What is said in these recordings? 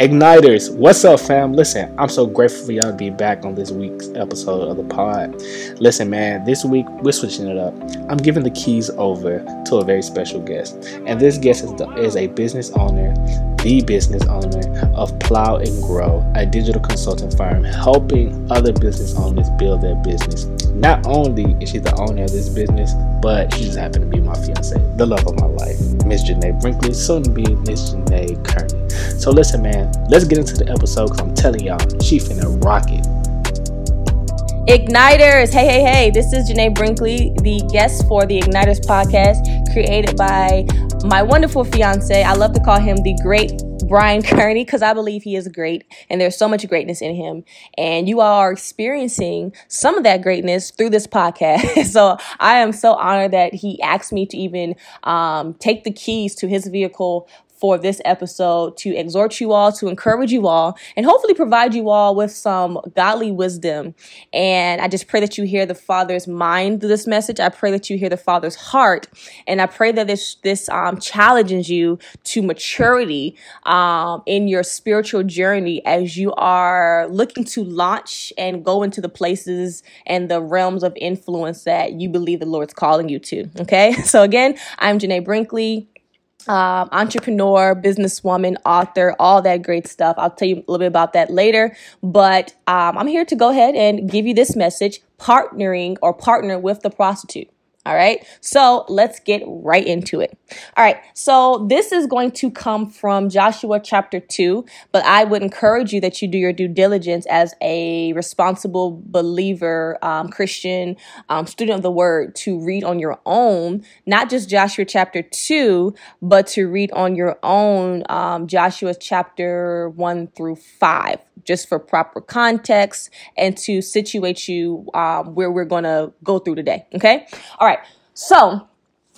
Igniters, what's up, fam? Listen, I'm so grateful for y'all to be back on this week's episode of the pod. Listen, man, this week we're switching it up. I'm giving the keys over to a very special guest, and this guest is, the, is a business owner, the business owner of Plow and Grow, a digital consulting firm helping other business owners build their business. Not only is she the owner of this business, but she just happened to be my fiance, the love of my life, Miss Janae Brinkley, soon to be Miss Janae Kearney. So listen, man, let's get into the episode because I'm telling y'all, she finna rock it. Igniters, hey, hey, hey, this is Janae Brinkley, the guest for the Igniters podcast, created by my wonderful fiance. I love to call him the great Brian Kearney because I believe he is great and there's so much greatness in him. And you all are experiencing some of that greatness through this podcast. so I am so honored that he asked me to even um, take the keys to his vehicle for this episode to exhort you all, to encourage you all, and hopefully provide you all with some godly wisdom. And I just pray that you hear the Father's mind through this message. I pray that you hear the Father's heart, and I pray that this this um, challenges you to maturity um, in your spiritual journey as you are looking to launch and go into the places and the realms of influence that you believe the Lord's calling you to. Okay, so again, I'm Janae Brinkley um, entrepreneur, businesswoman, author, all that great stuff. I'll tell you a little bit about that later. But um, I'm here to go ahead and give you this message partnering or partner with the prostitute. All right. So let's get right into it. All right. So this is going to come from Joshua chapter 2, but I would encourage you that you do your due diligence as a responsible believer, um, Christian, um, student of the word to read on your own, not just Joshua chapter 2, but to read on your own um, Joshua chapter 1 through 5 just for proper context and to situate you um, where we're going to go through today. Okay. All right. So,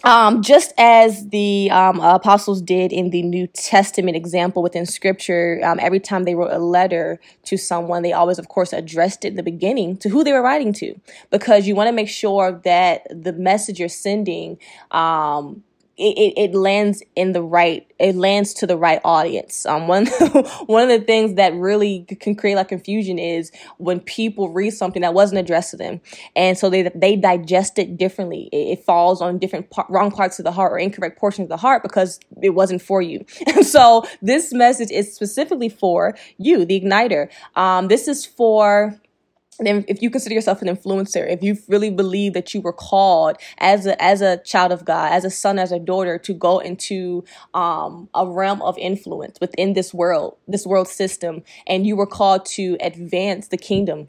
um, just as the um, apostles did in the New Testament example within Scripture, um, every time they wrote a letter to someone, they always, of course, addressed it in the beginning to who they were writing to, because you want to make sure that the message you're sending um, it, it, lands in the right it lands to the right audience. Um one one of the things that really can create like confusion is when people read something that wasn't addressed to them. And so they they digest it differently. It, it falls on different par- wrong parts of the heart or incorrect portions of the heart because it wasn't for you. And so this message is specifically for you the igniter. Um this is for then if you consider yourself an influencer if you really believe that you were called as a as a child of god as a son as a daughter to go into um, a realm of influence within this world this world system and you were called to advance the kingdom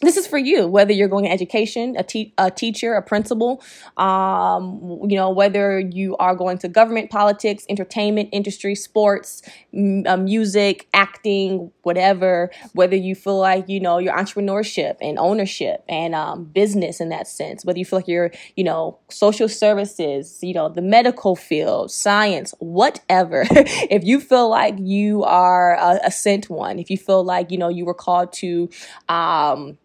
this is for you whether you're going to education a, te- a teacher a principal um, you know whether you are going to government politics entertainment industry sports m- uh, music acting whatever whether you feel like you know your entrepreneurship and ownership and um, business in that sense whether you feel like you're you know social services you know the medical field science whatever. If you feel like you are a, a sent one if you feel like you know you were called to um,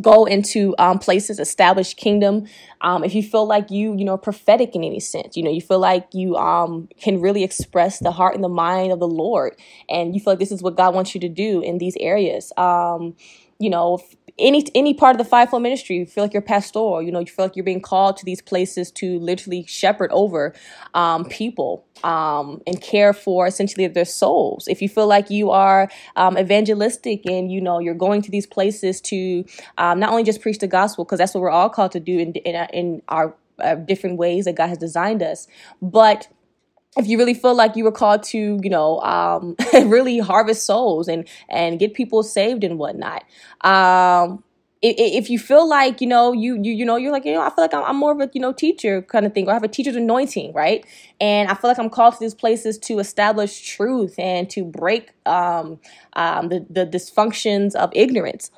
go into um, places establish kingdom um, if you feel like you you know prophetic in any sense you know you feel like you um, can really express the heart and the mind of the lord and you feel like this is what god wants you to do in these areas um, you know any any part of the fivefold ministry, you feel like you're pastoral, you know, you feel like you're being called to these places to literally shepherd over um, people um, and care for essentially their souls. If you feel like you are um, evangelistic and you know you're going to these places to um, not only just preach the gospel, because that's what we're all called to do in in, in our uh, different ways that God has designed us, but if you really feel like you were called to, you know, um, really harvest souls and and get people saved and whatnot. Um, if you feel like you know you you you know you're like you know I feel like I'm, I'm, more of a you know teacher kind of thing or I have a teacher's anointing right and I feel like I'm called to these places to establish truth and to break um, um, the the dysfunctions of ignorance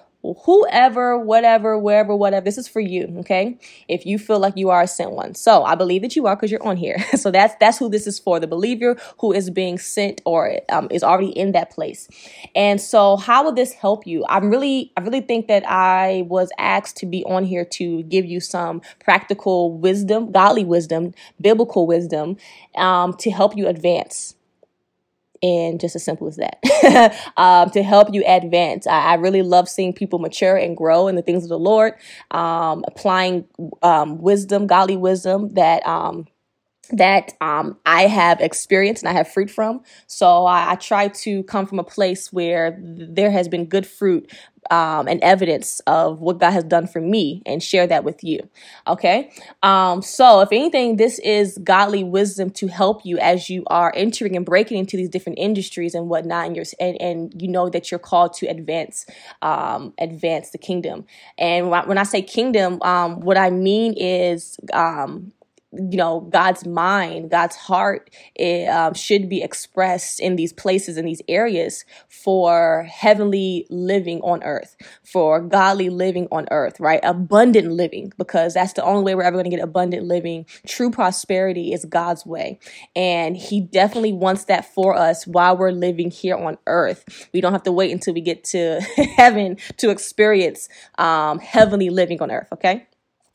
whoever, whatever, wherever, whatever. This is for you, okay? If you feel like you are a sent one. So I believe that you are because you're on here. so that's that's who this is for, the believer who is being sent or um, is already in that place. And so how will this help you? I'm really, I really think that I was asked to be on here to give you some practical wisdom, godly wisdom, biblical wisdom, um, to help you advance And just as simple as that, um, to help you advance. I, I, really love seeing people mature and grow in the things of the Lord, um, applying um, wisdom, godly wisdom that um, that um, I have experienced and I have fruit from. So I, I, try to come from a place where there has been good fruit um, and evidence of what God has done for me and share that with you. Okay. Um, so if anything, this is godly wisdom to help you as you are entering and breaking into these different industries and whatnot. And, you're, and, and you know that you're called to advance, um, advance the kingdom. And when I say kingdom, um, what I mean is, um, you know god's mind god's heart it, um, should be expressed in these places in these areas for heavenly living on earth for godly living on earth right? Abundant living because that's the only way we're ever going to get abundant living. True prosperity is god's way. And he definitely wants that for us while we're living here on earth. We don't have to wait until we get to heaven to experience um, heavenly living on earth okay?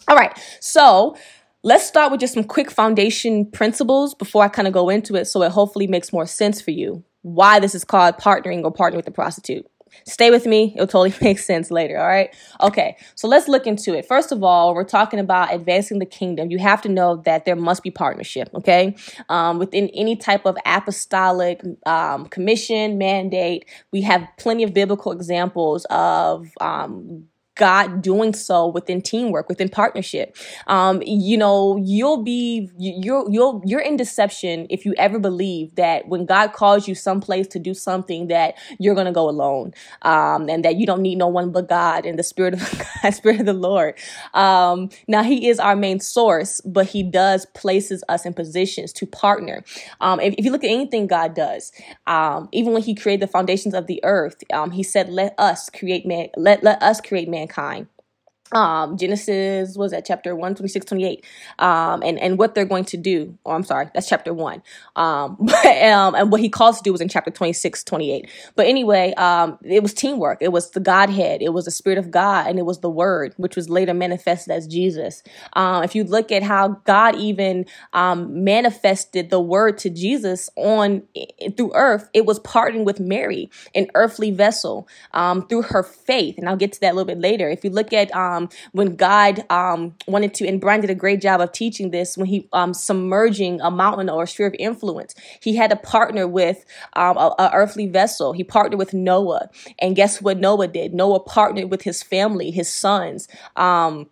All right so Let's start with just some quick foundation principles before I kind of go into it so it hopefully makes more sense for you why this is called partnering or partnering with a prostitute. Stay with me, it'll totally make sense later, all right? Okay, so let's look into it. First of all, we're talking about advancing the kingdom. You have to know that there must be partnership, okay? Um, within any type of apostolic um, commission, mandate, we have plenty of biblical examples of um, God doing so within teamwork, within partnership. Um, you know, you'll be you're you'll you're in deception if you ever believe that when God calls you someplace to do something that you're gonna go alone, um, and that you don't need no one but God and the Spirit of God, Spirit of the Lord. Um, now He is our main source, but He does places us in positions to partner. Um, if, if, you look at anything God does, um, even when He created the foundations of the earth, um, He said, "Let us create man. Let let us create man." Mankind um genesis was that? Chapter 1 26 28 um and and what they're going to do oh i'm sorry that's chapter 1 um but um and what he calls to do was in chapter 26 28 but anyway um it was teamwork. It was the godhead. It was the spirit of god and it was the word which was later manifested as jesus. Um if you look at how god even um manifested the word to jesus on through earth it was partnering with mary an earthly vessel um through her faith. And i'll get to that a little bit later. If you look at um um, when God um, wanted to, and Brian did a great job of teaching this when he um, submerging a mountain or a sphere of influence. He had to partner with um, a, a, earthly vessel. He partnered with Noah, and guess what Noah did? Noah partnered with his family, his sons. Um,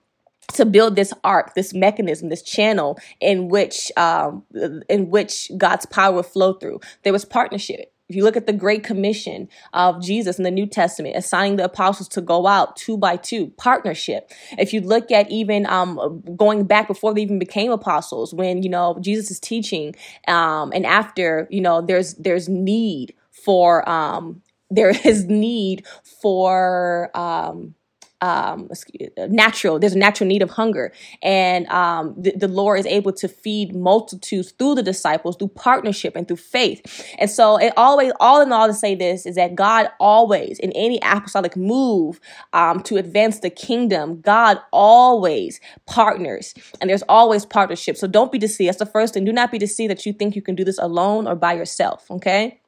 to build this ark, this mechanism, this channel in which um, in which God's power would flow through. There was partnership. If you look at the Great Commission of Jesus in the New Testament, assigning the apostles to go out two by two, partnership. If you look at even um, going back before they even became apostles, when you know Jesus is teaching, um, and after you know there's there's need for um, there is need for um, um, natural. There's a natural need of hunger, and um, the, the, Lord is able to feed multitudes through the disciples, through partnership and through faith. And so, it always, all in all, to say this is that God always, in any apostolic move um, to advance the kingdom, God always partners, and there's always partnership. So don't be deceived. That's the first thing. Do not be deceived that you think you can do this alone or by yourself. Okay.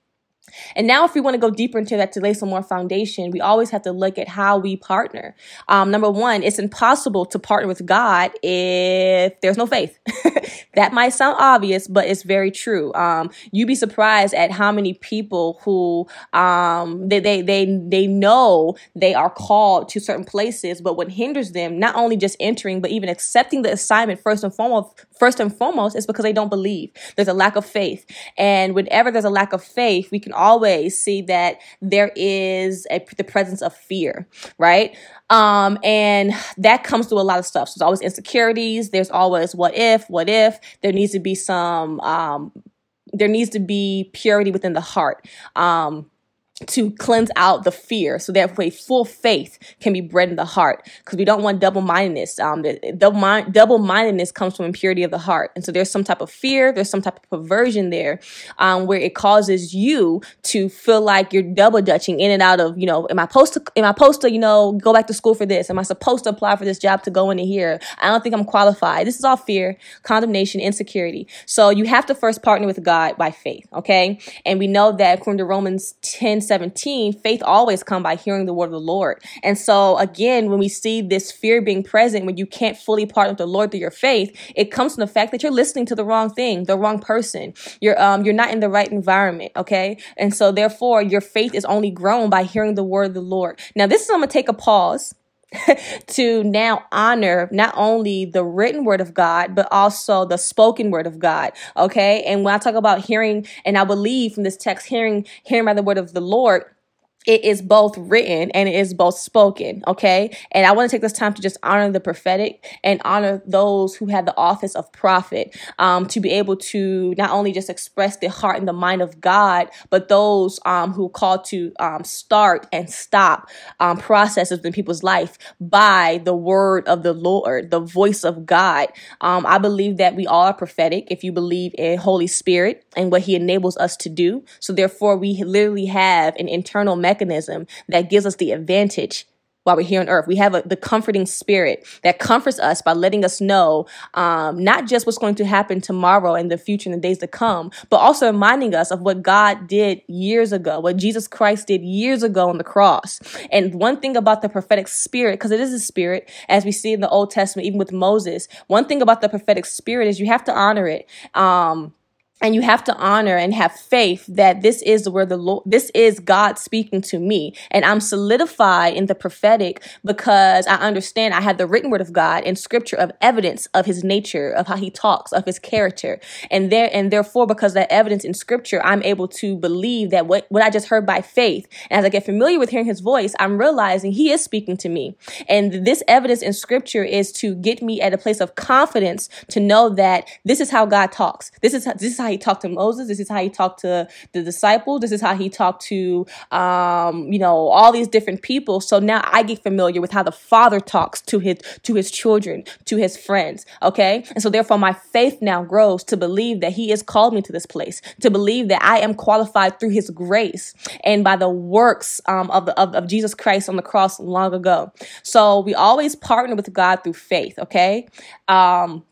And now, if we want to go deeper into that to lay some more foundation, we always have to look at how we partner. Um, number one, it's impossible to partner with God if there's no faith. that might sound obvious, but it's very true. Um, you'd be surprised at how many people who um, they, they they they know they are called to certain places, but what hinders them not only just entering, but even accepting the assignment first and foremost, first and foremost, is because they don't believe. There's a lack of faith, and whenever there's a lack of faith, we can always see that there is a, the presence of fear, right? Um, and that comes through a lot of stuff. So there's always insecurities. There's always what if, what if. There needs to be some, um, there needs to be purity within the heart. Um, to cleanse out the fear so that way full faith can be bred in the heart. Because we don't want double-mindedness. Um double double-mindedness comes from impurity of the heart. And so there's some type of fear there's some type of perversion there um where it causes you to feel like you're double dutching in and out of you know am i supposed to am i supposed to you know go back to school for this? Am i supposed to apply for this job to go into here? I don't think i'm qualified. This is all fear condemnation insecurity. So you have to first partner with god by faith okay? And we know that according to romans 10 17, faith always come by hearing the word of the Lord. And so again, when we see this fear being present, when you can't fully partner with the Lord through your faith, it comes from the fact that you're listening to the wrong thing, the wrong person. You're um you're not in the right environment, okay? And so therefore your faith is only grown by hearing the word of the Lord. Now this is I'm gonna take a pause to now honor not only the written word of God, but also the spoken word of God. Okay. And when I talk about hearing, and I believe from this text, hearing, hearing by the word of the Lord, it is both written and it is both spoken. Okay. And I want to take this time to just honor the prophetic and honor those who have the office of prophet um, to be able to not only just express the heart and the mind of God, but those um, who call to um, start and stop um, processes in people's life by the word of the Lord, the voice of God. Um, I believe that we all are prophetic if you believe in Holy Spirit and what he enables us to do. So therefore, we literally have an internal mechanism that gives us the advantage while we're here on earth. We have a, the comforting spirit that comforts us by letting us know um, not just what's going to happen tomorrow and the future and the days to come, but also reminding us of what God did years ago, what Jesus Christ did years ago on the cross. And one thing about the prophetic spirit, because it is a spirit, as we see in the Old Testament, even with Moses, one thing about the prophetic spirit is you have to honor it. Um, and you have to honor and have faith that this is where the Lord, this is God speaking to me. And I'm solidified in the prophetic because I understand I have the written word of God and scripture of evidence of his nature, of how he talks, of his character. And there, and therefore, because that evidence in scripture, I'm able to believe that what, what I just heard by faith. And as I get familiar with hearing his voice, I'm realizing he is speaking to me. And this evidence in scripture is to get me at a place of confidence to know that this is how God talks. This is, this is how he talked to Moses. This is how he talked to the disciples. This is how he talked to, um, you know, all these different people. So now I get familiar with how the Father talks to his to his children, to his friends. Okay, and so therefore my faith now grows to believe that He has called me to this place, to believe that I am qualified through His grace and by the works um, of, the, of of Jesus Christ on the cross long ago. So we always partner with God through faith. Okay. Um,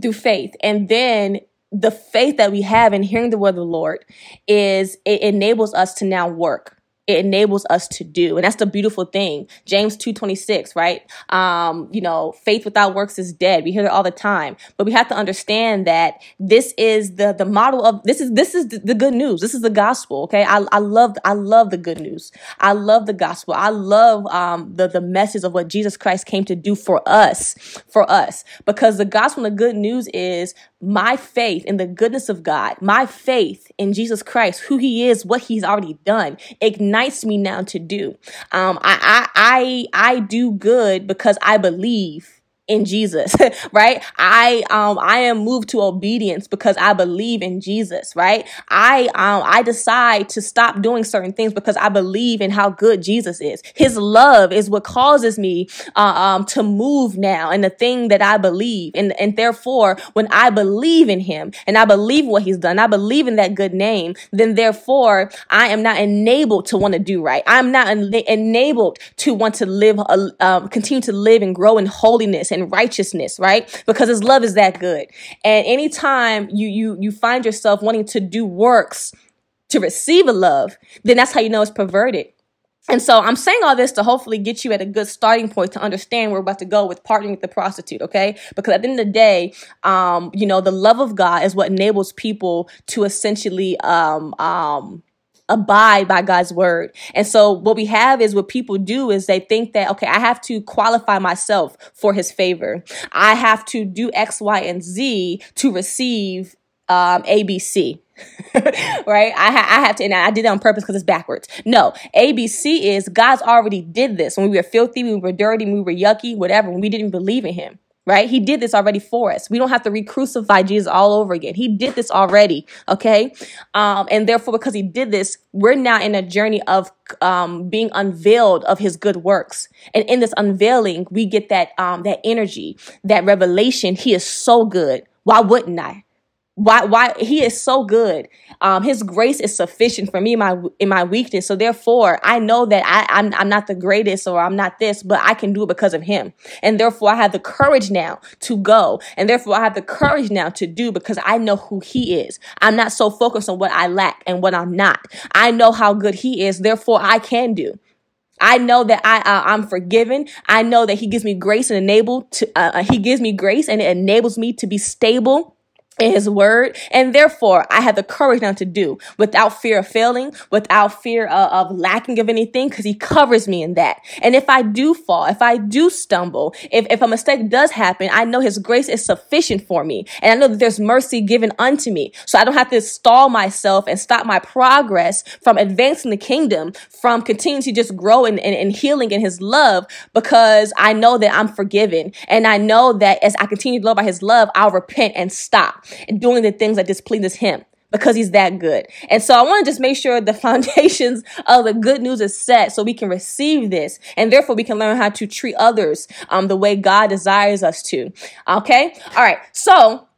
through faith. And then the faith that we have in hearing the word of the Lord is it enables us to now work it enables us to do. And that's the beautiful thing. James 226 right? Um you know faith without works is dead. We hear it all the time. But we have to understand that this is the the model of this is this is the, the good news. This is the gospel okay? I, I love i love the good news. I love the gospel. I love um the the message of what jesus christ came to do for us for us. Because the gospel and the good news is my faith in the goodness of god my faith in jesus christ who he is what he's already done ignites me now to do. Um, I, I, I, I do good because I believe in Jesus, right? I um I am moved to obedience because I believe in Jesus, right? I um I decide to stop doing certain things because I believe in how good Jesus is. His love is what causes me uh, um to move now and the thing that I believe and and therefore when I believe in him and I believe what he's done, I believe in that good name, then therefore I am not enabled to want to do right. I'm not en- enabled to want to live uh, um, continue to live and grow in holiness and righteousness, right? Because his love is that good. And anytime you you you find yourself wanting to do works to receive a love, then that's how you know it's perverted. And so I'm saying all this to hopefully get you at a good starting point to understand where we're about to go with partnering with the prostitute, okay? Because at the end of the day, um, you know, the love of God is what enables people to essentially um um abide by God's word. And so what we have is what people do is they think that, okay, I have to qualify myself for his favor. I have to do X, Y, and Z to receive um, ABC. right? I, ha- I have to, and I did it on purpose because it's backwards. No, ABC is God's already did this when we were filthy, we were dirty, we were yucky, whatever, when we didn't believe in Him right? He did this already for us. We don't have to re-crucify Jesus all over again. He did this already, okay? Um, and therefore, because he did this, we're now in a journey of um, being unveiled of his good works. And in this unveiling, we get that um, that energy, that revelation. He is so good. Why wouldn't I? Why why he is so good. Um his grace is sufficient for me in my in my weakness. So therefore i know that i I'm, I'm not the greatest or i'm not this but i can do it because of him. And therefore i have the courage now to go. And therefore i have the courage now to do because i know who he is. I'm not so focused on what i lack and what i'm not. I know how good he is. Therefore i can do. I know that I uh, I'm forgiven. I know that He gives me grace and enable to uh, uh He gives me grace and it enables me to be stable in his word and therefore i have the courage now to do without fear of failing without fear of, of lacking of anything because he covers me in that. And if i do fall if i do stumble if, if a mistake does happen i know his grace is sufficient for me and i know that there's mercy given unto me. So i don't have to stall myself and stop my progress from advancing the kingdom from continuing to just grow and in, in healing in his love because i know that i'm forgiven. And i know that as i continue to love by his love i'll repent and stop. and doing the things that displeases him because he's that good. And so I want to just make sure the foundations of the good news is set so we can receive this and therefore we can learn how to treat others um, the way God desires us to. Okay? All right. So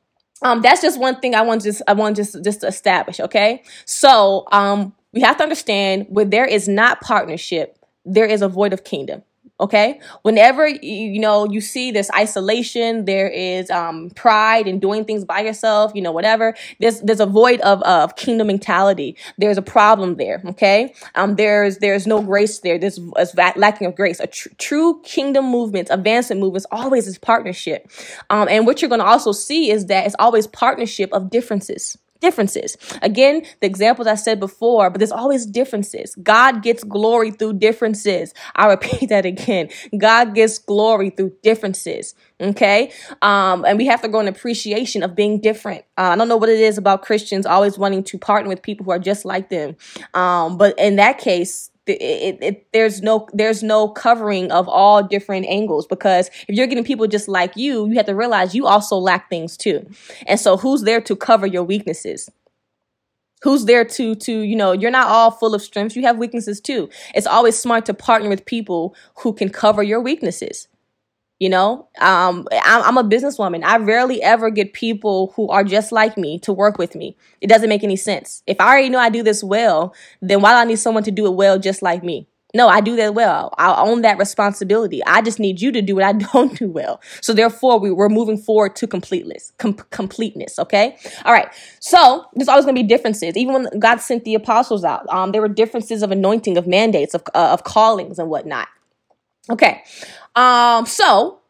um, that's just one thing I want just I want just just to establish, okay? So um, we have to understand where there is not partnership, there is a void of kingdom okay? Whenever you know you see this isolation there is um pride in doing things by yourself you know whatever there's there's a void of of kingdom mentality. There's a problem there okay? Um there's there's no grace there. There's a lacking of grace. A tr- true kingdom movement advancement movements always is partnership. Um and what you're going to also see is that it's always partnership of differences differences. Again, the examples I said before, but there's always differences. God gets glory through differences. I repeat that again. God gets glory through differences. Okay. Um, and we have to grow an appreciation of being different. Uh, I don't know what it is about Christians always wanting to partner with people who are just like them. Um, but in that case, it, it, there's no there's no covering of all different angles because if you're getting people just like you, you have to realize you also lack things too. And so who's there to cover your weaknesses? Who's there to to you know you're not all full of strengths you have weaknesses too it's always smart to partner with people who can cover your weaknesses you know, um, I'm, a businesswoman. I rarely ever get people who are just like me to work with me. It doesn't make any sense. If I already know I do this well, then why do I need someone to do it well just like me? No, I do that well. I own that responsibility. I just need you to do what I don't do well. So therefore, we, we're moving forward to completeness. Com- completeness. Okay. All right. So there's always going to be differences. Even when God sent the apostles out, um, there were differences of anointing, of mandates, of uh, of callings and whatnot. Okay. Um, so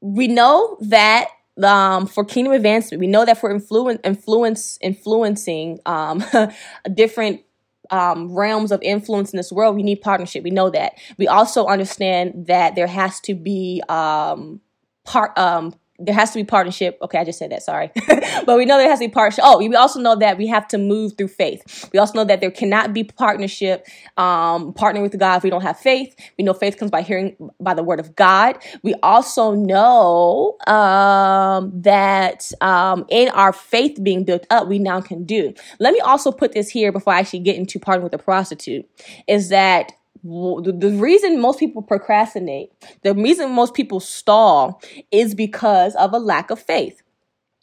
we know that um, for kingdom advancement, we know that for influence, influence, influencing um, different um, realms of influence in this world, we need partnership. We know that. We also understand that there has to be um, part um, there has to be partnership. Okay, I just said that, sorry. but we know there has to be partnership. Oh, we also know that we have to move through faith. We also know that there cannot be partnership, um, partnering with God if we don't have faith. We know faith comes by hearing by the word of God. We also know um, that um, in our faith being built up, we now can do. Let me also put this here before I actually get into partnering with a prostitute is that the reason most people procrastinate, the reason most people stall is because of a lack of faith.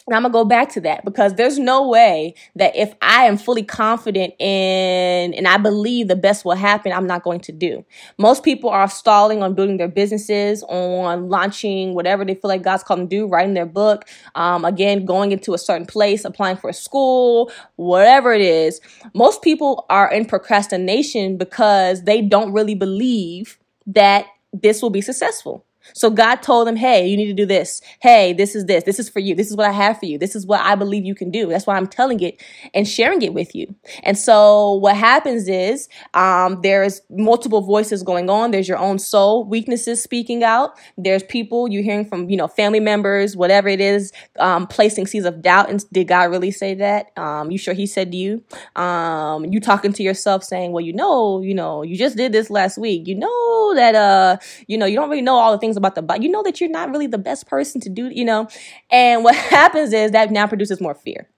And I'm gonna go back to that because there's no way that if I am fully confident in and I believe the best will happen, I'm not going to do. Most people are stalling on building their businesses, on launching whatever they feel like God's called them to do, writing their book, um, again, going into a certain place, applying for a school, whatever it is. Most people are in procrastination because they don't really believe that this will be successful. So God told him, Hey, you need to do this. Hey, this is this. This is for you. This is what I have for you. This is what I believe you can do. That's why I'm telling it and sharing it with you. And so what happens is, um, there's multiple voices going on. There's your own soul weaknesses speaking out. There's people you're hearing from, you know, family members, whatever it is, um, placing seeds of doubt. And did God really say that? Um, you sure he said to you? Um, you talking to yourself saying, well, you know, you know, you just did this last week. You know, know that uh you know you don't really know all the things about the body. You know that you're not really the best person to do, you know. And what happens is that now produces more fear.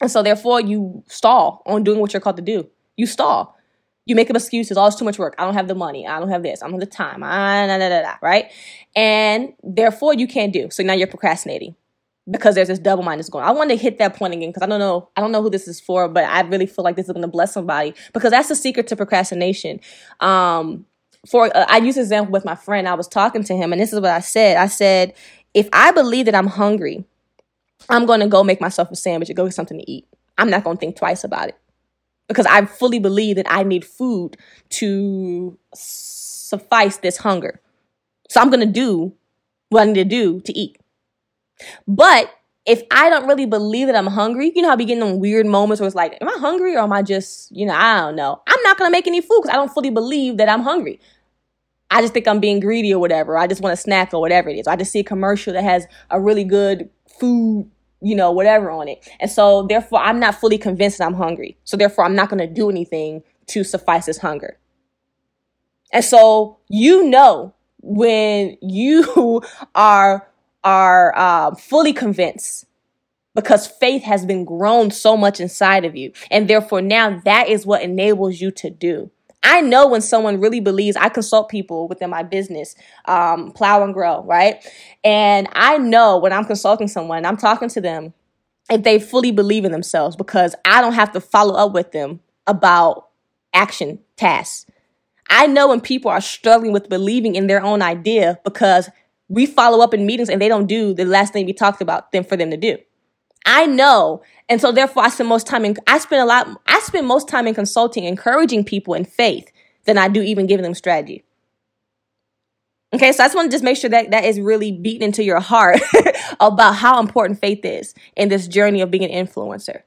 And so therefore you stall on doing what you're called to do. You stall. You make up excuses. Oh, it's too much work. I don't have the money. I don't have this. I don't have the time. Ah, da, da, da, da, right? And therefore you can't do. So now you're procrastinating because there's this double mind mindedness going. I want to hit that point again because I don't know. I don't know who this is for, but I really feel like this is going to bless somebody because that's the secret to procrastination. Um, for uh, I use example with my friend. I was talking to him, and this is what I said. I said, if I believe that I'm hungry, I'm going to go make myself a sandwich and go get something to eat. I'm not going to think twice about it because I fully believe that I need food to suffice this hunger. So I'm going to do what I need to do to eat. But if I don't really believe that I'm hungry, you know, I'll be getting them weird moments where it's like, am I hungry or am I just, you know, I don't know. I'm not going to make any food because I don't fully believe that I'm hungry. I just think I'm being greedy or whatever. I just want a snack or whatever it is. I just see a commercial that has a really good food you know, whatever on it. And so therefore I'm not fully convinced that I'm hungry. So therefore I'm not going to do anything to suffice this hunger. And so you know when you are are uh, fully convinced because faith has been grown so much inside of you and therefore now that is what enables you to do I know when someone really believes, I consult people within my business, um, plow and grow, right? And I know when I'm consulting someone, I'm talking to them if they fully believe in themselves because I don't have to follow up with them about action tasks. I know when people are struggling with believing in their own idea because we follow up in meetings and they don't do the last thing we talked about them for them to do. I know. And so therefore I spend most time in, I spend a lot, I spend most time in consulting, encouraging people in faith than I do even giving them strategy. Okay, so I just want to just make sure that that is really beaten into your heart about how important faith is in this journey of being an influencer.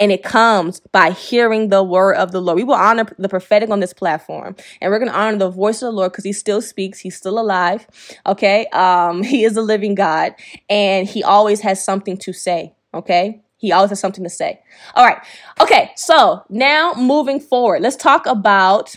And it comes by hearing the word of the Lord. We will honor the prophetic on this platform. And we're going to honor the voice of the Lord because he still speaks. He's still alive. Okay. Um, he is a living God and he always has something to say. Okay. He always has something to say. All right. Okay. So now moving forward, let's talk about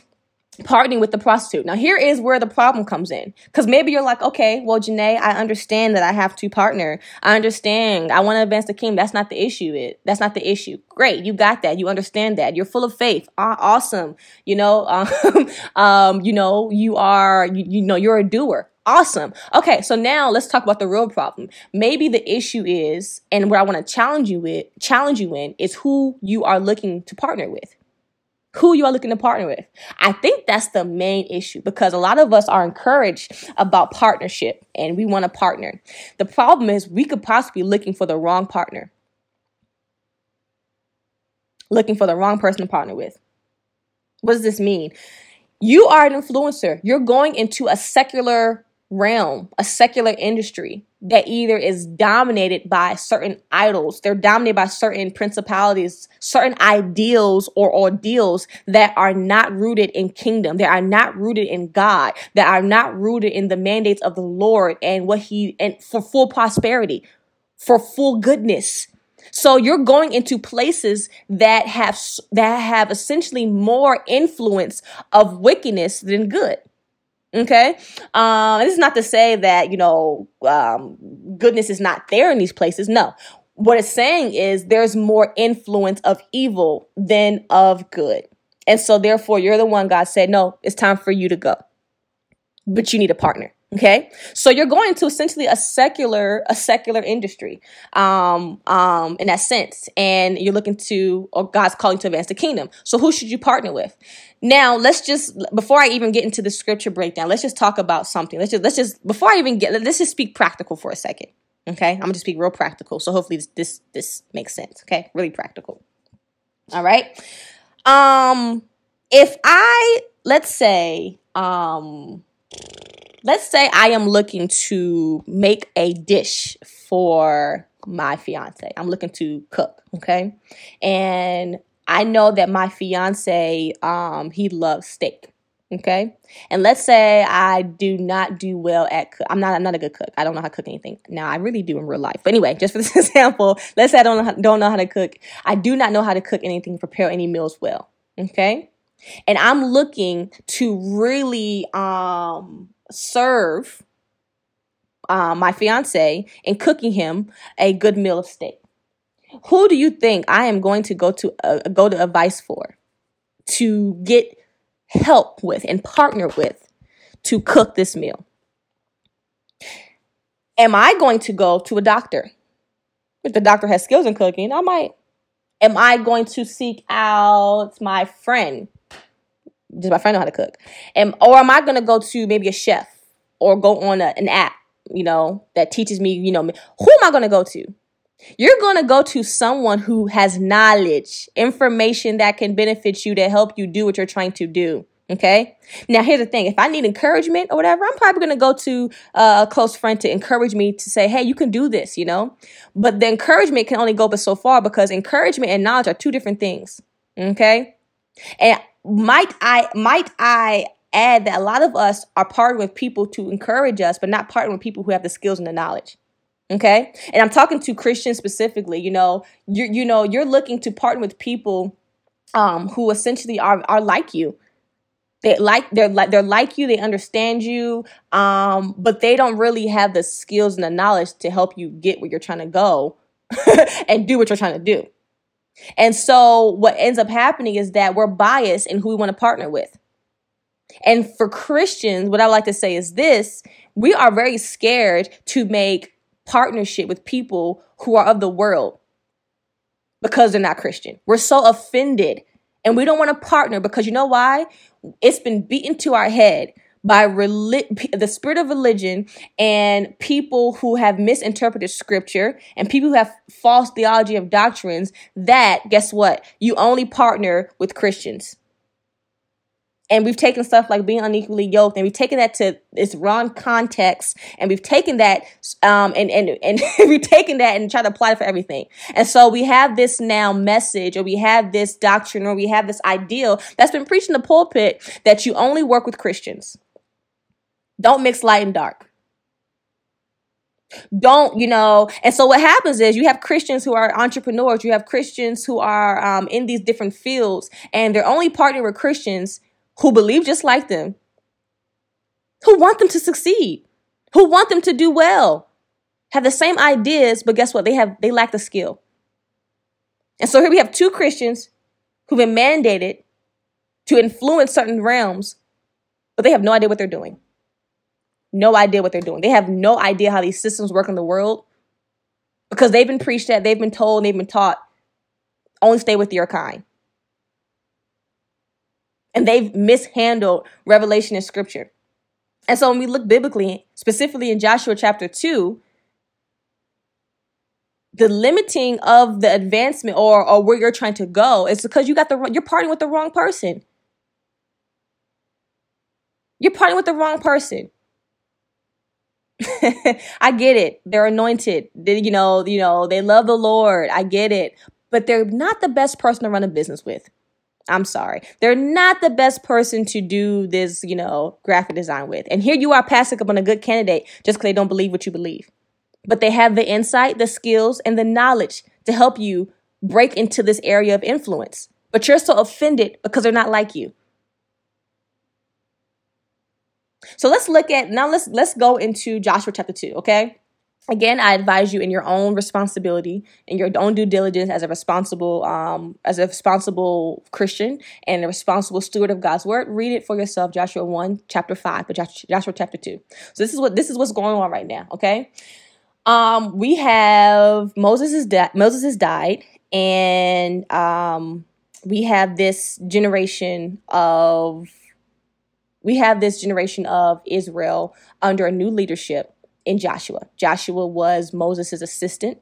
partnering with the prostitute. Now, here is where the problem comes in. Because maybe you're like, okay, well, Janae, I understand that I have to partner. I understand. I want to advance the kingdom. That's not the issue. It that's not the issue. Great, you got that. You understand that. You're full of faith. awesome. You know, um, um, you know, you are, you, you know, you're a doer. Awesome. Okay, so now let's talk about the real problem. Maybe the issue is, and what I want to challenge you with, challenge you in, is who you are looking to partner with who you are looking to partner with. I think that's the main issue because a lot of us are encouraged about partnership and we want to partner. The problem is we could possibly be looking for the wrong partner. Looking for the wrong person to partner with. What does this mean? You are an influencer. You're going into a secular realm, a secular industry that either is dominated by certain idols, they're dominated by certain principalities, certain ideals or ordeals that are not rooted in kingdom, that are not rooted in God, that are not rooted in the mandates of the Lord and what He and for full prosperity, for full goodness. So you're going into places that have that have essentially more influence of wickedness than good. Okay. Um, this is not to say that, you know, um, goodness is not there in these places. No. What it's saying is there's more influence of evil than of good. And so therefore you're the one God said, no, it's time for you to go. But you need a partner. Okay. So you're going to essentially a secular, a secular industry, um, um, in that sense. And you're looking to, or God's calling to advance the kingdom. So who should you partner with? Now, let's just, before I even get into the scripture breakdown, let's just talk about something. Let's just, let's just, before I even get, let's just speak practical for a second. Okay. I'm to just speak real practical. So hopefully this, this, this makes sense. Okay. Really practical. All right. Um, if I, let's say, um, let's say I am looking to make a dish for my fiance. I'm looking to cook, okay? And I know that my fiance um he loves steak. Okay. And let's say I do not do well at cook. I'm not I'm not a good cook. I don't know how to cook anything. Now I really do in real life. But anyway, just for this example, let's say I don't know don't know how to cook. I do not know how to cook anything, prepare any meals well. Okay. and I'm looking to really um, serve uh, my fiance in cooking him a good meal of steak. Who do you think I am going to go to uh, go to advice for to get help with and partner with to cook this meal? Am I going to go to a doctor? If the doctor has skills in cooking, I might. Am I going to seek out my friend? Does my friend know how to cook? And or am I to go to maybe a chef or go on a, an app, you know, that teaches me, you know, who am I to go to? You're to go to someone who has knowledge, information that can benefit you to help you do what you're trying to do. Okay. Now, here's the thing if I need encouragement or whatever, I'm probably to go to uh, a close friend to encourage me to say, hey, you can do this, you know? But the encouragement can only go but so far because encouragement and knowledge are two different things. Okay. And might I, might I add that a lot of us are partnering with people to encourage us, but not partnering with people who have the skills and the knowledge. Okay. And I'm talking to Christians specifically, you know, you you know, you're looking to partner with people um, who essentially are, are like you they like they're like they're like you they understand you um but they don't really have the skills and the knowledge to help you get where you're trying to go and do what you're trying to do and so what ends up happening is that we're biased in who we want to partner with. And for christians what i like to say is this we are very scared to make partnership with people who are of the world because they're not christian. We're so offended and we don't want to partner because you know why? It's been beaten to our head by the spirit of religion and people who have misinterpreted scripture and people who have false theology of doctrines that guess what? You only partner with christians. And we've taken stuff like being unequally yoked and we've taken that to its wrong context and we've taken that um, and and and we've taken that and tried to apply it for everything. And so we have this now message or we have this doctrine or we have this ideal that's been preached in the pulpit that you only work with christians don't mix light and dark don't you know and so what happens is you have christians who are entrepreneurs you have christians who are um, in these different fields and they're only partnering with christians who believe just like them, who want them to succeed, who want them to do well, have the same ideas, but guess what? They have they lack the skill. And so here we have two Christians who've been mandated to influence certain realms, but they have no idea what they're doing. No idea what they're doing. They have no idea how these systems work in the world because they've been preached at, they've been told, they've been taught only stay with your kind and they've mishandled revelation in scripture. And so when we look biblically, specifically in Joshua chapter 2, the limiting of the advancement or, or where you're trying to go is because you got the you're partying with the wrong person. You're partying with the wrong person. I get it. They're anointed. They, you know, you know, they love the Lord. I get it. But they're not the best person to run a business with. I'm sorry. They're not the best person to do this, you know, graphic design with. And here you are passing up on a good candidate just because they don't believe what you believe. But they have the insight, the skills, and the knowledge to help you break into this area of influence. But you're so offended because they're not like you. So let's look at now let's let's go into Joshua chapter 2, okay? again i advise you in your own responsibility in your own due diligence as a responsible um, as a responsible christian and a responsible steward of god's word read it for yourself joshua 1 chapter 5 but joshua chapter 2 so this is what this is what's going on right now okay um we have moses is dead moses has died and um we have this generation of we have this generation of israel under a new leadership in Joshua. Joshua was Moses' assistant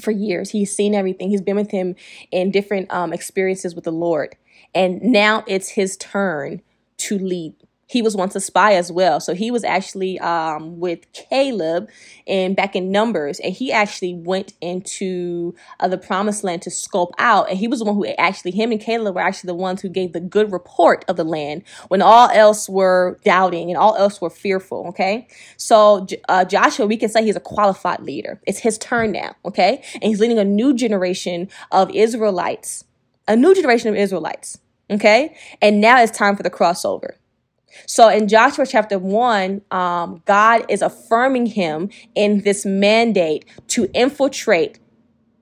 for years. He's seen everything. He's been with him in different um, experiences with the Lord. And now it's his turn to lead he was once a spy as well. So he was actually um, with Caleb and back in Numbers, and he actually went into uh, the promised land to scope out. And he was the one who actually, him and Caleb were actually the ones who gave the good report of the land when all else were doubting and all else were fearful. Okay. So uh, Joshua, we can say he's a qualified leader. It's his turn now. Okay. And he's leading a new generation of Israelites, a new generation of Israelites Okay? And now it's time for the crossover. So in Joshua chapter 1, um, God is affirming him in this mandate to infiltrate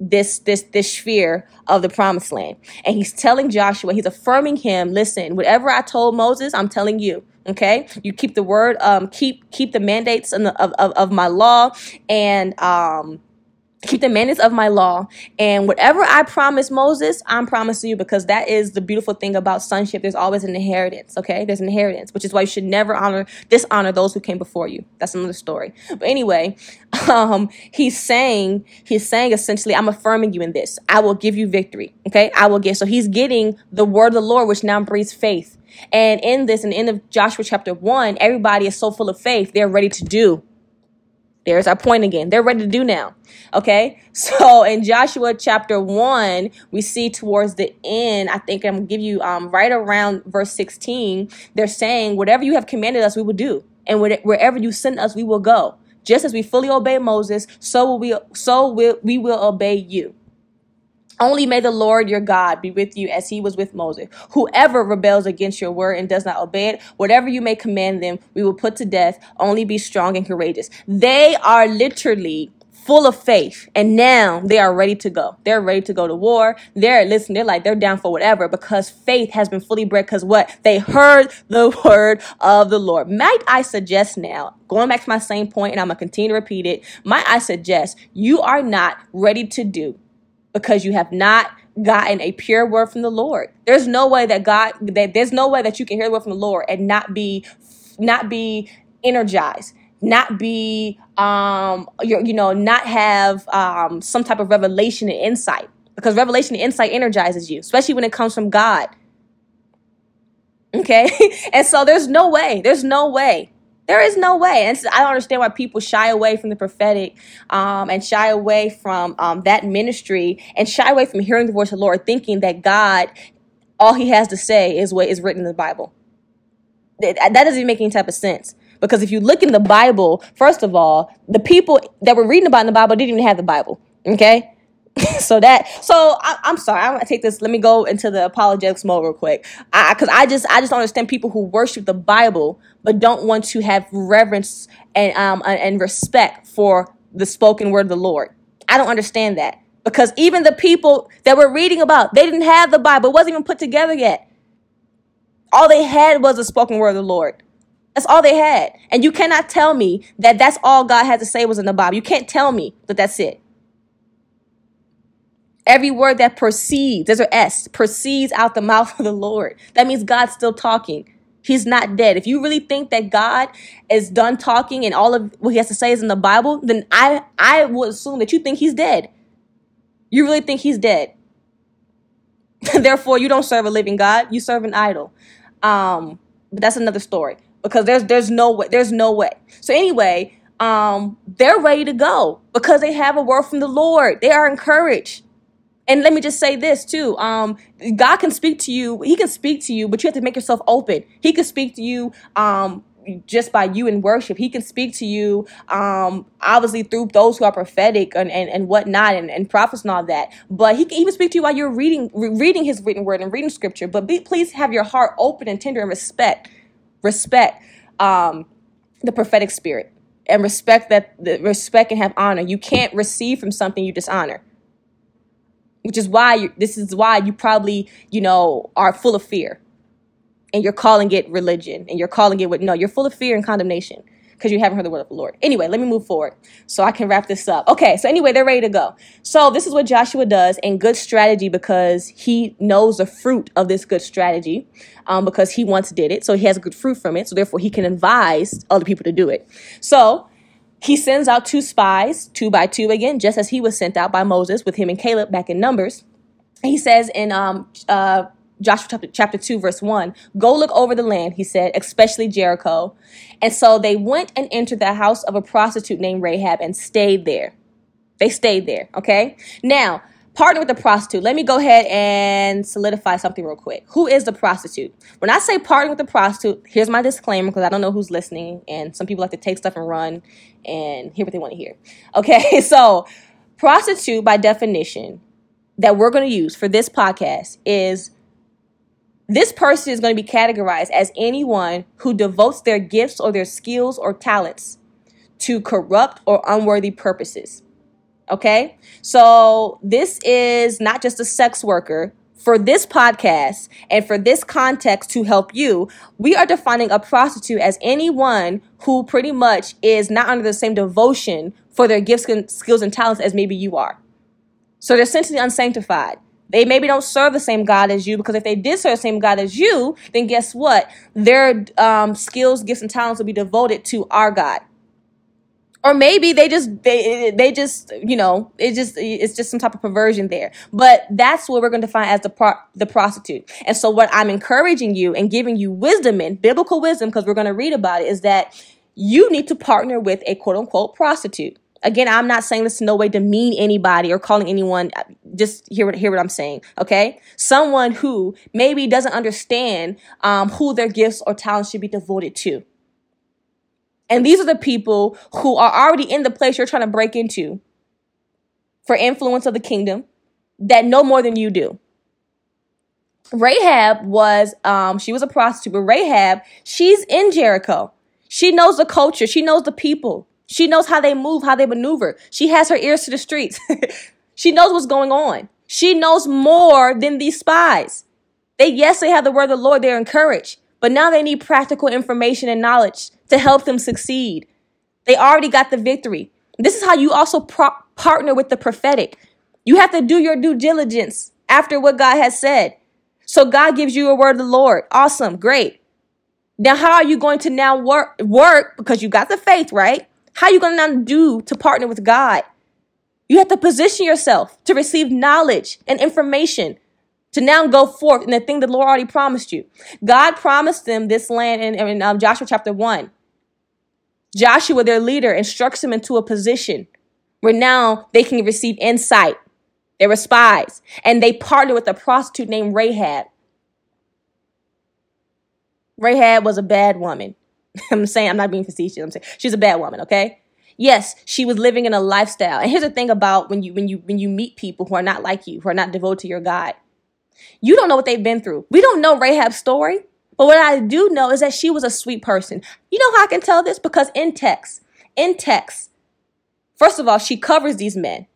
this this this sphere of the promised land. And he's telling joshua he's affirming him listen whatever i told moses i'm telling you okay? You keep the word um keep keep the mandates the, of, of, of my law and um keep the mandates of my law. And whatever i promise moses i'm promising you because that is the beautiful thing about sonship. There's always an inheritance okay? There's an inheritance which is why you should never honor dishonor those who came before you. That's another story. But anyway um he's saying he's saying essentially i'm affirming you in this. I will give you victory okay? I will get so he's getting the word of the lord which now breeds faith. And in this and in the end of joshua chapter 1 everybody is so full of faith they're ready to do there's our point again. They're ready to do now. Okay. So in Joshua chapter one, we see towards the end, I think I'm gonna give you um, right around verse 16, they're saying, whatever you have commanded us, we will do. And wherever you send us, we will go. Just as we fully obey Moses, so will we, so will, we will obey you. Only may the Lord your God be with you as he was with Moses. Whoever rebels against your word and does not obey it, whatever you may command them, we will put to death. Only be strong and courageous. They are literally full of faith and now they are ready to go they're ready to go to war they're listen they're like they're down for whatever because faith has been fully bred because what they heard the word of the lord might i suggest now going back to my same point and i'm gonna continue to repeat it might i suggest you are not ready to do because you have not gotten a pure word from the Lord. There's no way that God that there's no way that you can hear the word from the Lord and not be not be energized, not be um you you know not have um some type of revelation and insight because revelation and insight energizes you, especially when it comes from God. Okay? and so there's no way. There's no way there is no way. And I don't understand why people shy away from the prophetic um, and shy away from um, that ministry and shy away from hearing the voice of the Lord, thinking that God, all he has to say is what is written in the Bible. That, that doesn't make any type of sense. Because if you look in the Bible, first of all, the people that were reading about in the Bible didn't even have the Bible. Okay? so that so I, am sorry i'm gonna take this let me go into the apologetics mode real quick. Because I, just i just don't understand people who worship the bible but don't want to have reverence and um and respect for the spoken word of the lord. I don't understand that. Because even the people that we're reading about they didn't have the bible it wasn't even put together yet. All they had was the spoken word of the lord. That's all they had. And you cannot tell me that that's all god had to say was in the bible. You can't tell me that that's it Every word that proceeds, there's an S, proceeds out the mouth of the Lord. That means God's still talking. He's not dead. If you really think that God is done talking and all of what he has to say is in the Bible, then I I would assume that you think he's dead. You really think he's dead. Therefore, you don't serve a living God, you serve an idol. Um, but that's another story because there's there's no way there's no way. So anyway, um, they're ready to go because they have a word from the Lord. They are encouraged. And let me just say this too. Um, God can speak to you. He can speak to you, but you have to make yourself open. He can speak to you um, just by you in worship. He can speak to you, um, obviously through those who are prophetic and, and, and whatnot and, and prophets and all that. But he can even speak to you while you're reading reading his written word and reading scripture. But be, please have your heart open and tender and respect respect um, the prophetic spirit and respect that the respect and have honor. You can't receive from something you dishonor which is why you, this is why you probably you know are full of fear. And you're calling it religion and you're calling it what no you're full of fear and condemnation because you haven't heard the word of the lord. Anyway let me move forward so i can wrap this up. Okay so anyway they're ready to go. So this is what joshua does and good strategy because he knows the fruit of this good strategy um, because he once did it. So he has good fruit from it so therefore he can advise other people to do it. So he sends out two spies, two by two again, just as he was sent out by Moses with him and Caleb back in Numbers. He says in um, uh, Joshua chapter, chapter 2, verse 1, Go look over the land, he said, especially Jericho. And so they went and entered the house of a prostitute named Rahab and stayed there. They stayed there, okay? Now, partner with the prostitute. Let me go ahead and solidify something real quick. Who is the prostitute? When I say partner with the prostitute, here's my disclaimer because I don't know who's listening, and some people like to take stuff and run and hear what they want to hear. Okay, so prostitute by definition that we're going to use for this podcast is This person is going to be categorized as anyone who devotes their gifts or their skills or talents to corrupt or unworthy purposes. Okay? So this is not just a sex worker. For this podcast and for this context to help you, we are defining a prostitute as anyone who pretty much is not under the same devotion for their gifts, skills, and talents as maybe you are. So they're essentially unsanctified. They maybe don't serve the same God as you because if they did serve the same God as you, then guess what? Their um, skills, gifts, and talents will be devoted to our God. Or maybe they just they they just you know it just it's just some type of perversion there. But that's what we're going to define as the pro- the prostitute. And so what I'm encouraging you and giving you wisdom in biblical wisdom because we're going to read about it is that you need to partner with a quote unquote prostitute again, I'm not saying this in no way to demean anybody or calling anyone. Just hear what hear what I'm saying. Okay, someone who maybe doesn't understand um, who their gifts or talents should be devoted to. And these are the people who are already in the place you're trying to break into for influence of the kingdom that know more than you do. Rahab was, um, she was a prostitute, but Rahab, she's in Jericho. She knows the culture. She knows the people. She knows how they move, how they maneuver. She has her ears to the streets. she knows what's going on. She knows more than these spies. They, yes, they have the word of the Lord. They're encouraged, but now they need practical information and knowledge to help them succeed. They already got the victory. This is how you also pro- partner with the prophetic. You have to do your due diligence after what God has said. So God gives you a word of the Lord. Awesome. Great. Now, how are you going to now work, work because you got the faith, right? How are you going to now do to partner with God? You have to position yourself to receive knowledge and information to now go forth in the thing the Lord already promised you. God promised them this land in, in um, Joshua chapter 1. Joshua, their leader, instructs them into a position where now they can receive insight. They were spies, and they partnered with a prostitute named Rahab. Rahab was a bad woman. I'm saying I'm not being facetious. I'm saying she's a bad woman, okay? Yes, she was living in a lifestyle. And here's the thing about when you when you when you meet people who are not like you, who are not devoted to your God. You don't know what they've been through. We don't know Rahab's story, but what I do know is that she was a sweet person. You know how I can tell this? Because in text, in text, first of all, she covers these men.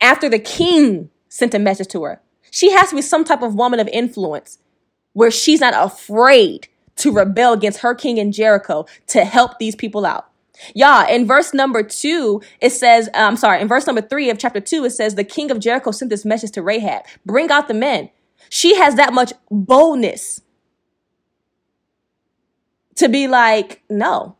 After the king sent a message to her, she has to be some type of woman of influence where she's not afraid to rebel against her king in Jericho to help these people out. Yeah, in verse number two, it says, I'm um, sorry, in verse number three of chapter two, it says, the king of Jericho sent this message to Rahab bring out the men. She has that much boldness to be like, no,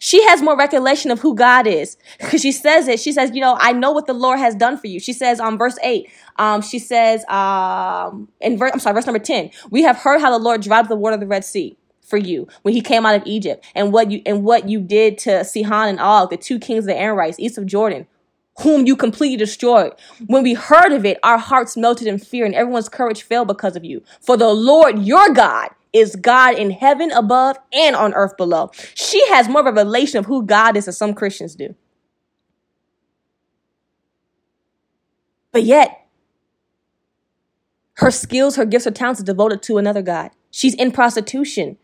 she has more recollection of who God is because she says it. She says, you know, I know what the Lord has done for you. She says on um, verse eight, um, she says, um, in verse, I'm sorry, verse number 10, we have heard how the Lord dried the water of the Red Sea for you when he came out of Egypt and what you, and what you did to Sihon and Og, the two kings of the Amorites east of Jordan, whom you completely destroyed. When we heard of it, our hearts melted in fear and everyone's courage fell because of you. For the Lord your God is God in heaven above and on earth below. She has more revelation of who God is than some Christians do. But yet, her skills, her gifts, her talents are devoted to another God. She's in prostitution.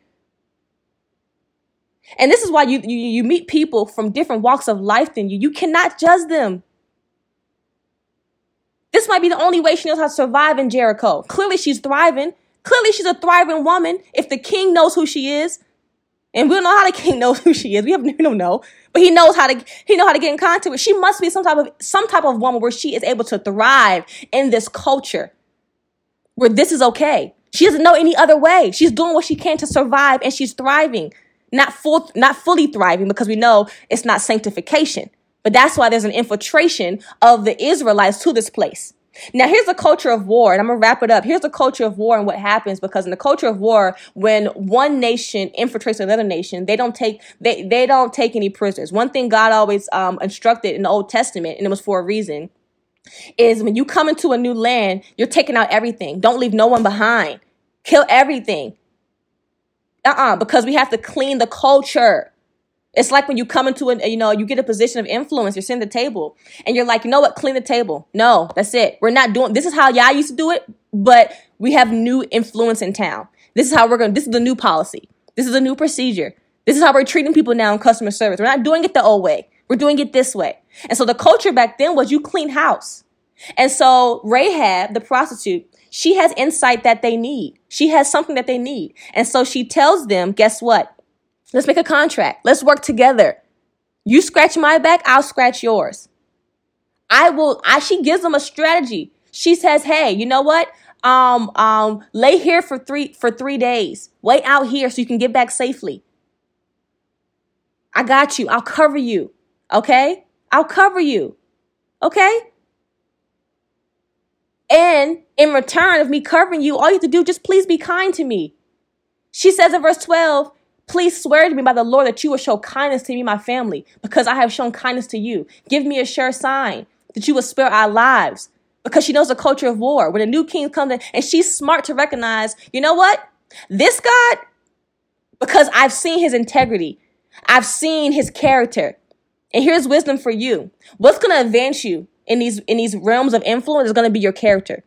And this is why you, you, you meet people from different walks of life than you. You cannot judge them. This might be the only way she knows how to survive in Jericho. Clearly, she's thriving. Clearly, she's a thriving woman if the king knows who she is. And we don't know how the king knows who she is. We, have, we don't know, but he knows how to he know how to get in contact with. She must be some type of some type of woman where she is able to thrive in this culture, where this is okay. She doesn't know any other way. She's doing what she can to survive, and she's thriving. Not full, not fully thriving because we know it's not sanctification. But that's why there's an infiltration of the Israelites to this place. Now, here's the culture of war, and I'm gonna wrap it up. Here's the culture of war and what happens because in the culture of war, when one nation infiltrates another nation, they don't take they they don't take any prisoners. One thing God always um, instructed in the Old Testament, and it was for a reason, is when you come into a new land, you're taking out everything. Don't leave no one behind. Kill everything. Uh-uh, because we have to clean the culture. It's like when you come into a, you know, you get a position of influence, you're sitting at the table and you're like, you know what, clean the table. No, that's it. We're not doing, this is how y'all used to do it, but we have new influence in town. This is how we're going this is the new policy. This is a new procedure. This is how we're treating people now in customer service. We're not doing it the old way. We're doing it this way. And so the culture back then was you clean house. And so Rahab, the prostitute, she has insight that they need. She has something that they need. And so she tells them, guess what? Let's make a contract. Let's work together. You scratch my back, I'll scratch yours. I will, I, she gives them a strategy. She says, hey, you know what? Um, um, lay here for three, for three days. Wait out here so you can get back safely. I got you. I'll cover you. Okay? I'll cover you. Okay? And in return of me covering you, all you have to do, just please be kind to me. She says in verse 12, Please swear to me by the Lord that you will show kindness to me, my family, because I have shown kindness to you. Give me a sure sign that you will spare our lives, because she knows the culture of war. When a new king comes in, and she's smart to recognize, you know what? This God, because I've seen his integrity, I've seen his character. And here's wisdom for you. What's going to advance you in these in these realms of influence is going to be your character.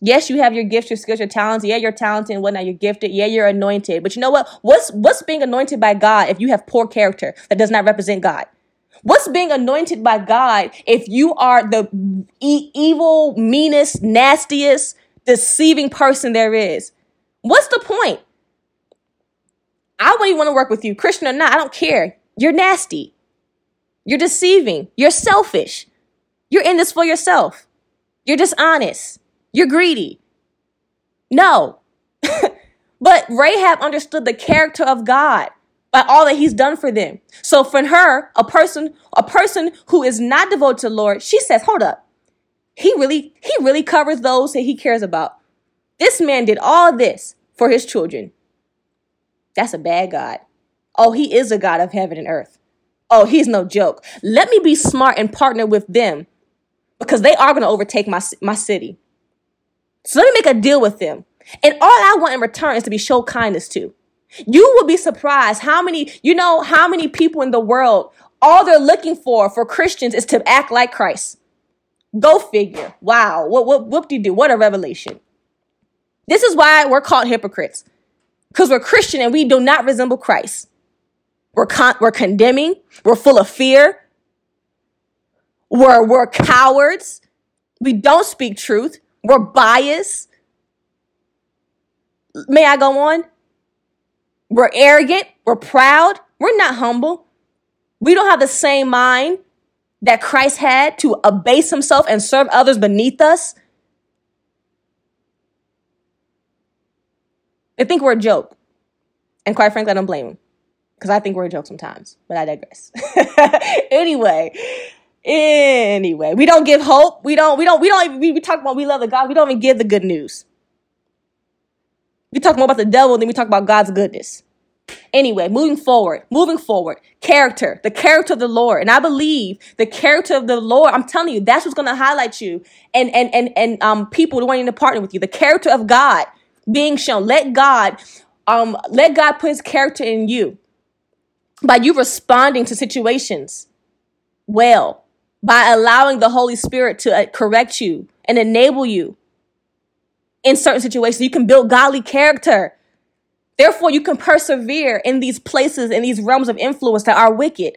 Yes, you have your gifts, your skills, your talents. Yeah, you're talented and whatnot. You're gifted. Yeah, you're anointed. But you know what? What's what's being anointed by God if you have poor character that does not represent God? What's being anointed by God if you are the e- evil, meanest, nastiest, deceiving person there is? What's the point? I wouldn't want to work with you, Christian or not. I don't care. You're nasty. You're deceiving. You're selfish. You're in this for yourself. You're dishonest. You're greedy. No. but Rahab understood the character of God by all that he's done for them. So for her, a person, a person who is not devoted to the Lord, she says, hold up. He really, he really covers those that he cares about. This man did all this for his children. That's a bad God. Oh, he is a God of heaven and earth. Oh, he's no joke. Let me be smart and partner with them because they are going to overtake my, my city. So let me make a deal with them. And all I want in return is to be show kindness to. You will be surprised how many, you know, how many people in the world, all they're looking for for Christians is to act like Christ. Go figure. Wow. What, what, do you do? What a revelation. This is why we're called hypocrites. Because we're Christian and we do not resemble Christ. We're, con- we're condemning. We're full of fear. We're, we're cowards. We don't speak truth. We're biased. May I go on? We're arrogant. We're proud. We're not humble. We don't have the same mind that Christ had to abase himself and serve others beneath us. They think we're a joke. And quite frankly, I don't blame them because I think we're a joke sometimes, but I digress. anyway, Anyway, we don't give hope. We don't, we don't, we don't even, we, we talk about we love the God. We don't even give the good news. We talk more about the devil than we talk about God's goodness. Anyway, moving forward, moving forward, character, the character of the Lord. And I believe the character of the Lord, I'm telling you, that's what's going to highlight you and, and, and, and, um, people wanting to partner with you. The character of God being shown. Let God, um, let God put his character in you by you responding to situations well by allowing the Holy Spirit to uh, correct you and enable you in certain situations. You can build godly character. Therefore, you can persevere in these places, in these realms of influence that are wicked.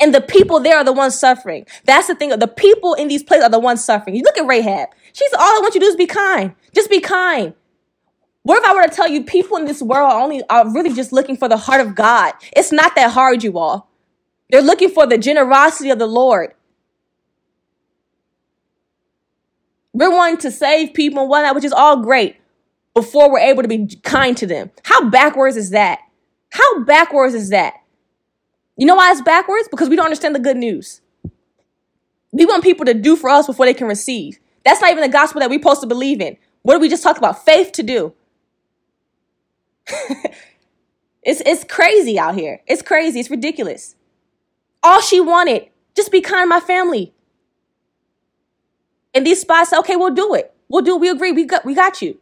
And the people there are the ones suffering. That's the thing. The people in these places are the ones suffering. You look at Rahab. She's all I want you to do is be kind. Just be kind. What if I were to tell you people in this world are only are really just looking for the heart of God? It's not that hard, you all. They're looking for the generosity of the Lord. We're wanting to save people and whatnot, which is all great before we're able to be kind to them. How backwards is that? How backwards is that? You know why it's backwards? Because we don't understand the good news. We want people to do for us before they can receive. That's not even the gospel that we're supposed to believe in. What did we just talk about? Faith to do. it's, it's crazy out here. It's crazy. It's ridiculous. All she wanted, just be kind to my family. And these spies said, okay, we'll do it. We'll do it. We agree. We got, we got you.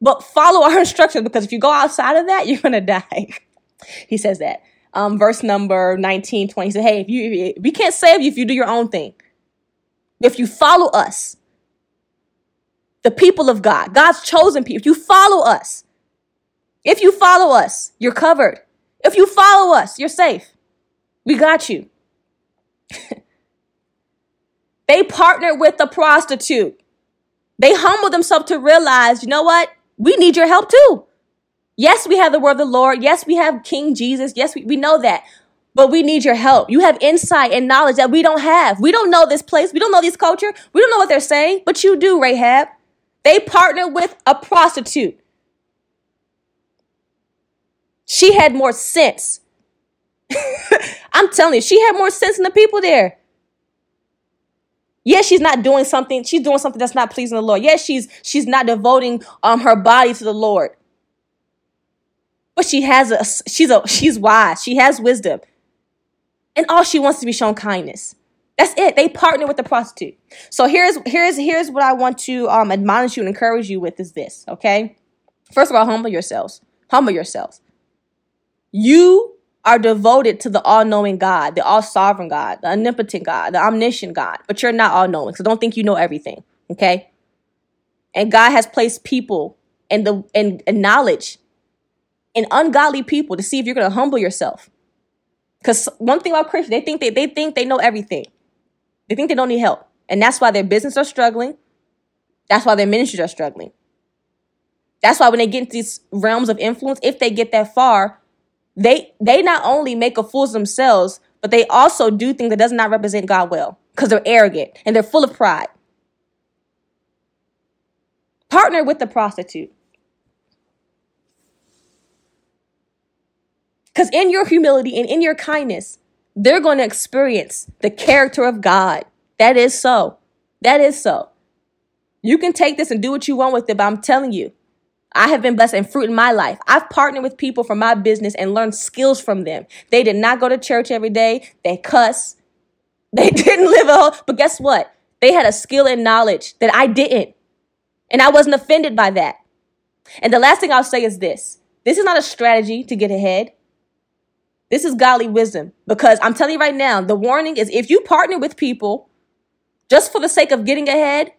But follow our instructions because if you go outside of that, you're going to die. he says that. um, verse number 19, 20. He said, Hey, if you we can't save you if you do your own thing. If you follow us, the people of God, God's chosen people, if you follow us, if you follow us, you're covered. If you follow us, you're safe. We got you. they partnered with the prostitute. They humbled themselves to realize, you know what? We need your help too. Yes, we have the word of the Lord. Yes, we have King Jesus. Yes, we, we know that. But we need your help. You have insight and knowledge that we don't have. We don't know this place. We don't know this culture. We don't know what they're saying, but you do, Rahab. They partnered with a prostitute. She had more sense. I'm telling you, she had more sense than the people there. Yes, she's not doing something. She's doing something that's not pleasing the Lord. Yes, she's she's not devoting um her body to the Lord. But she has a she's a she's wise. She has wisdom. And all she wants to be shown kindness. That's it. They partner with the prostitute. So here's here's here's what I want to um admonish you and encourage you with is this, okay? First of all, humble yourselves. Humble yourselves. You are devoted to the all-knowing God, the all-sovereign God, the omnipotent God, the omniscient God, but you're not all-knowing. So don't think you know everything, okay? And God has placed people and the and, knowledge and ungodly people to see if you're going to humble yourself. Because one thing about Christians, they think they, they think they know everything. They think they don't need help. And that's why their business are struggling. That's why their ministries are struggling. That's why when they get into these realms of influence, if they get that far, they they not only make a fool of themselves, but they also do things that does not represent God well because they're arrogant and they're full of pride. Partner with the prostitute. Because in your humility and in your kindness, they're going to experience the character of God. That is so. That is so. You can take this and do what you want with it, but I'm telling you, I have been blessed and fruit in my life. I've partnered with people from my business and learned skills from them. They did not go to church every day. They cuss. They didn't live a whole, but guess what? They had a skill and knowledge that I didn't. And I wasn't offended by that. And the last thing I'll say is this. This is not a strategy to get ahead. This is godly wisdom because I'm telling you right now, the warning is if you partner with people just for the sake of getting ahead,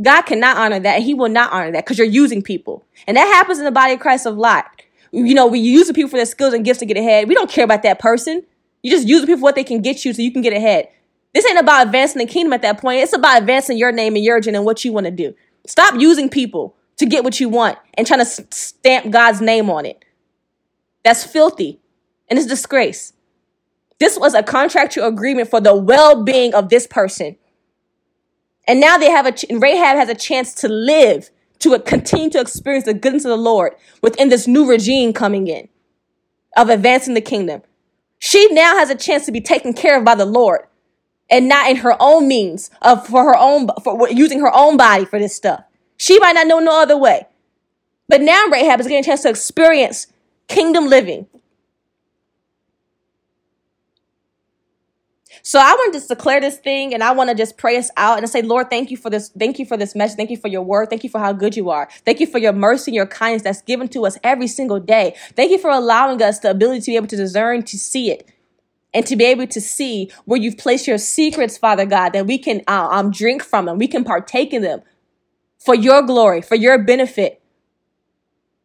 God cannot honor that and he will not honor that because you're using people. And that happens in the body of Christ a lot. You know, we use the people for their skills and gifts to get ahead. We don't care about that person. You just use the people for what they can get you so you can get ahead. This ain't about advancing the kingdom at that point. It's about advancing your name and your agenda and what you want to do. Stop using people to get what you want and trying to stamp God's name on it. That's filthy and it's disgrace. This was a contractual agreement for the well-being of this person. And now they have a, Rahab has a chance to live, to continue to experience the goodness of the Lord within this new regime coming in of advancing the kingdom. She now has a chance to be taken care of by the Lord and not in her own means of for her own, for using her own body for this stuff. She might not know no other way. But now Rahab is getting a chance to experience kingdom living. So I want to just declare this thing and I want to just pray us out and say, Lord, thank you for this. Thank you for this message. Thank you for your word. Thank you for how good you are. Thank you for your mercy and your kindness that's given to us every single day. Thank you for allowing us the ability to be able to discern, to see it and to be able to see where you've placed your secrets, Father God, that we can uh, um, drink from them. We can partake in them for your glory, for your benefit.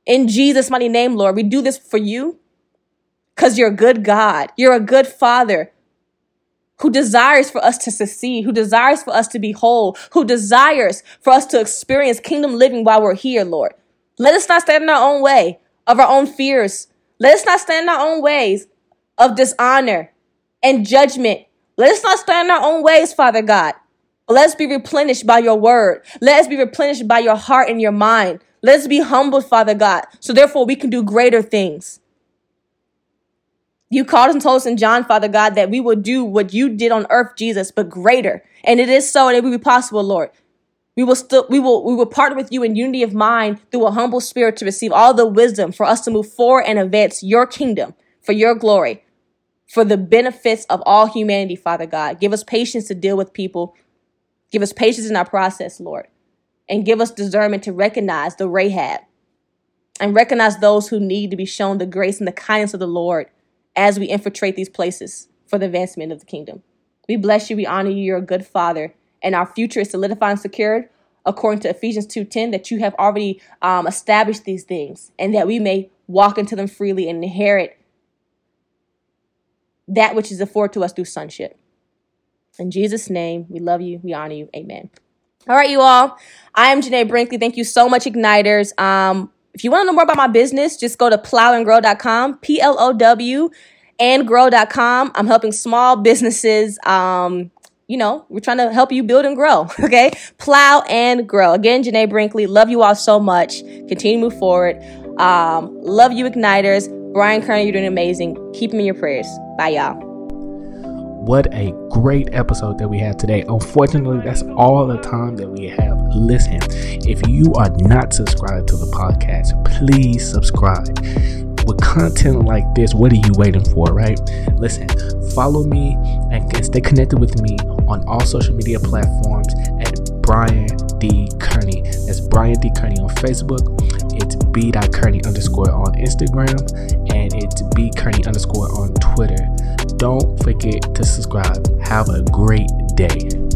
In Jesus' mighty name, Lord, we do this for you because you're a good God. You're a good Father who desires for us to succeed, who desires for us to be whole, who desires for us to experience kingdom living while we're here, Lord. Let us not stand in our own way of our own fears. Let us not stand in our own ways of dishonor and judgment. Let us not stand in our own ways, Father God. Let us be replenished by your word. Let us be replenished by your heart and your mind. Let us be humbled, Father God, so therefore we can do greater things. You called and told us in John, Father God, that we will do what you did on earth, Jesus, but greater. And it is so, and it will be possible, Lord. We will still, we will, we will partner with you in unity of mind through a humble spirit to receive all the wisdom for us to move forward and advance your kingdom for your glory, for the benefits of all humanity, Father God. Give us patience to deal with people. Give us patience in our process, Lord and give us discernment to recognize the Rahab and recognize those who need to be shown the grace and the kindness of the Lord as we infiltrate these places for the advancement of the kingdom. We bless you, we honor you, you're a good father, and our future is solidified and secured according to Ephesians 2:10 that you have already um, established these things and that we may walk into them freely and inherit that which is afforded to us through sonship. In Jesus' name, we love you, we honor you. Amen. All right, you all. I am Janae Brinkley. Thank you so much, Igniters. Um, if you want to know more about my business, just go to plowandgrow.com, P L O W and grow.com. I'm helping small businesses. Um, you know, we're trying to help you build and grow. Okay. Plow and grow. Again, Janae Brinkley, love you all so much. Continue to move forward. Um, love you, Igniters. Brian Kearney, you're doing amazing. Keep him in your prayers. Bye, y'all. What a great episode that we have today. Unfortunately, that's all the time that we have. Listen, if you are not subscribed to the podcast, please subscribe. With content like this, what are you waiting for, right? Listen, follow me and stay connected with me on all social media platforms at Brian D. Kearney. That's Brian D. Kearney on Facebook. It's b.kearney underscore on Instagram and it's b kearney underscore on Twitter. Don't forget to subscribe. Have a great day.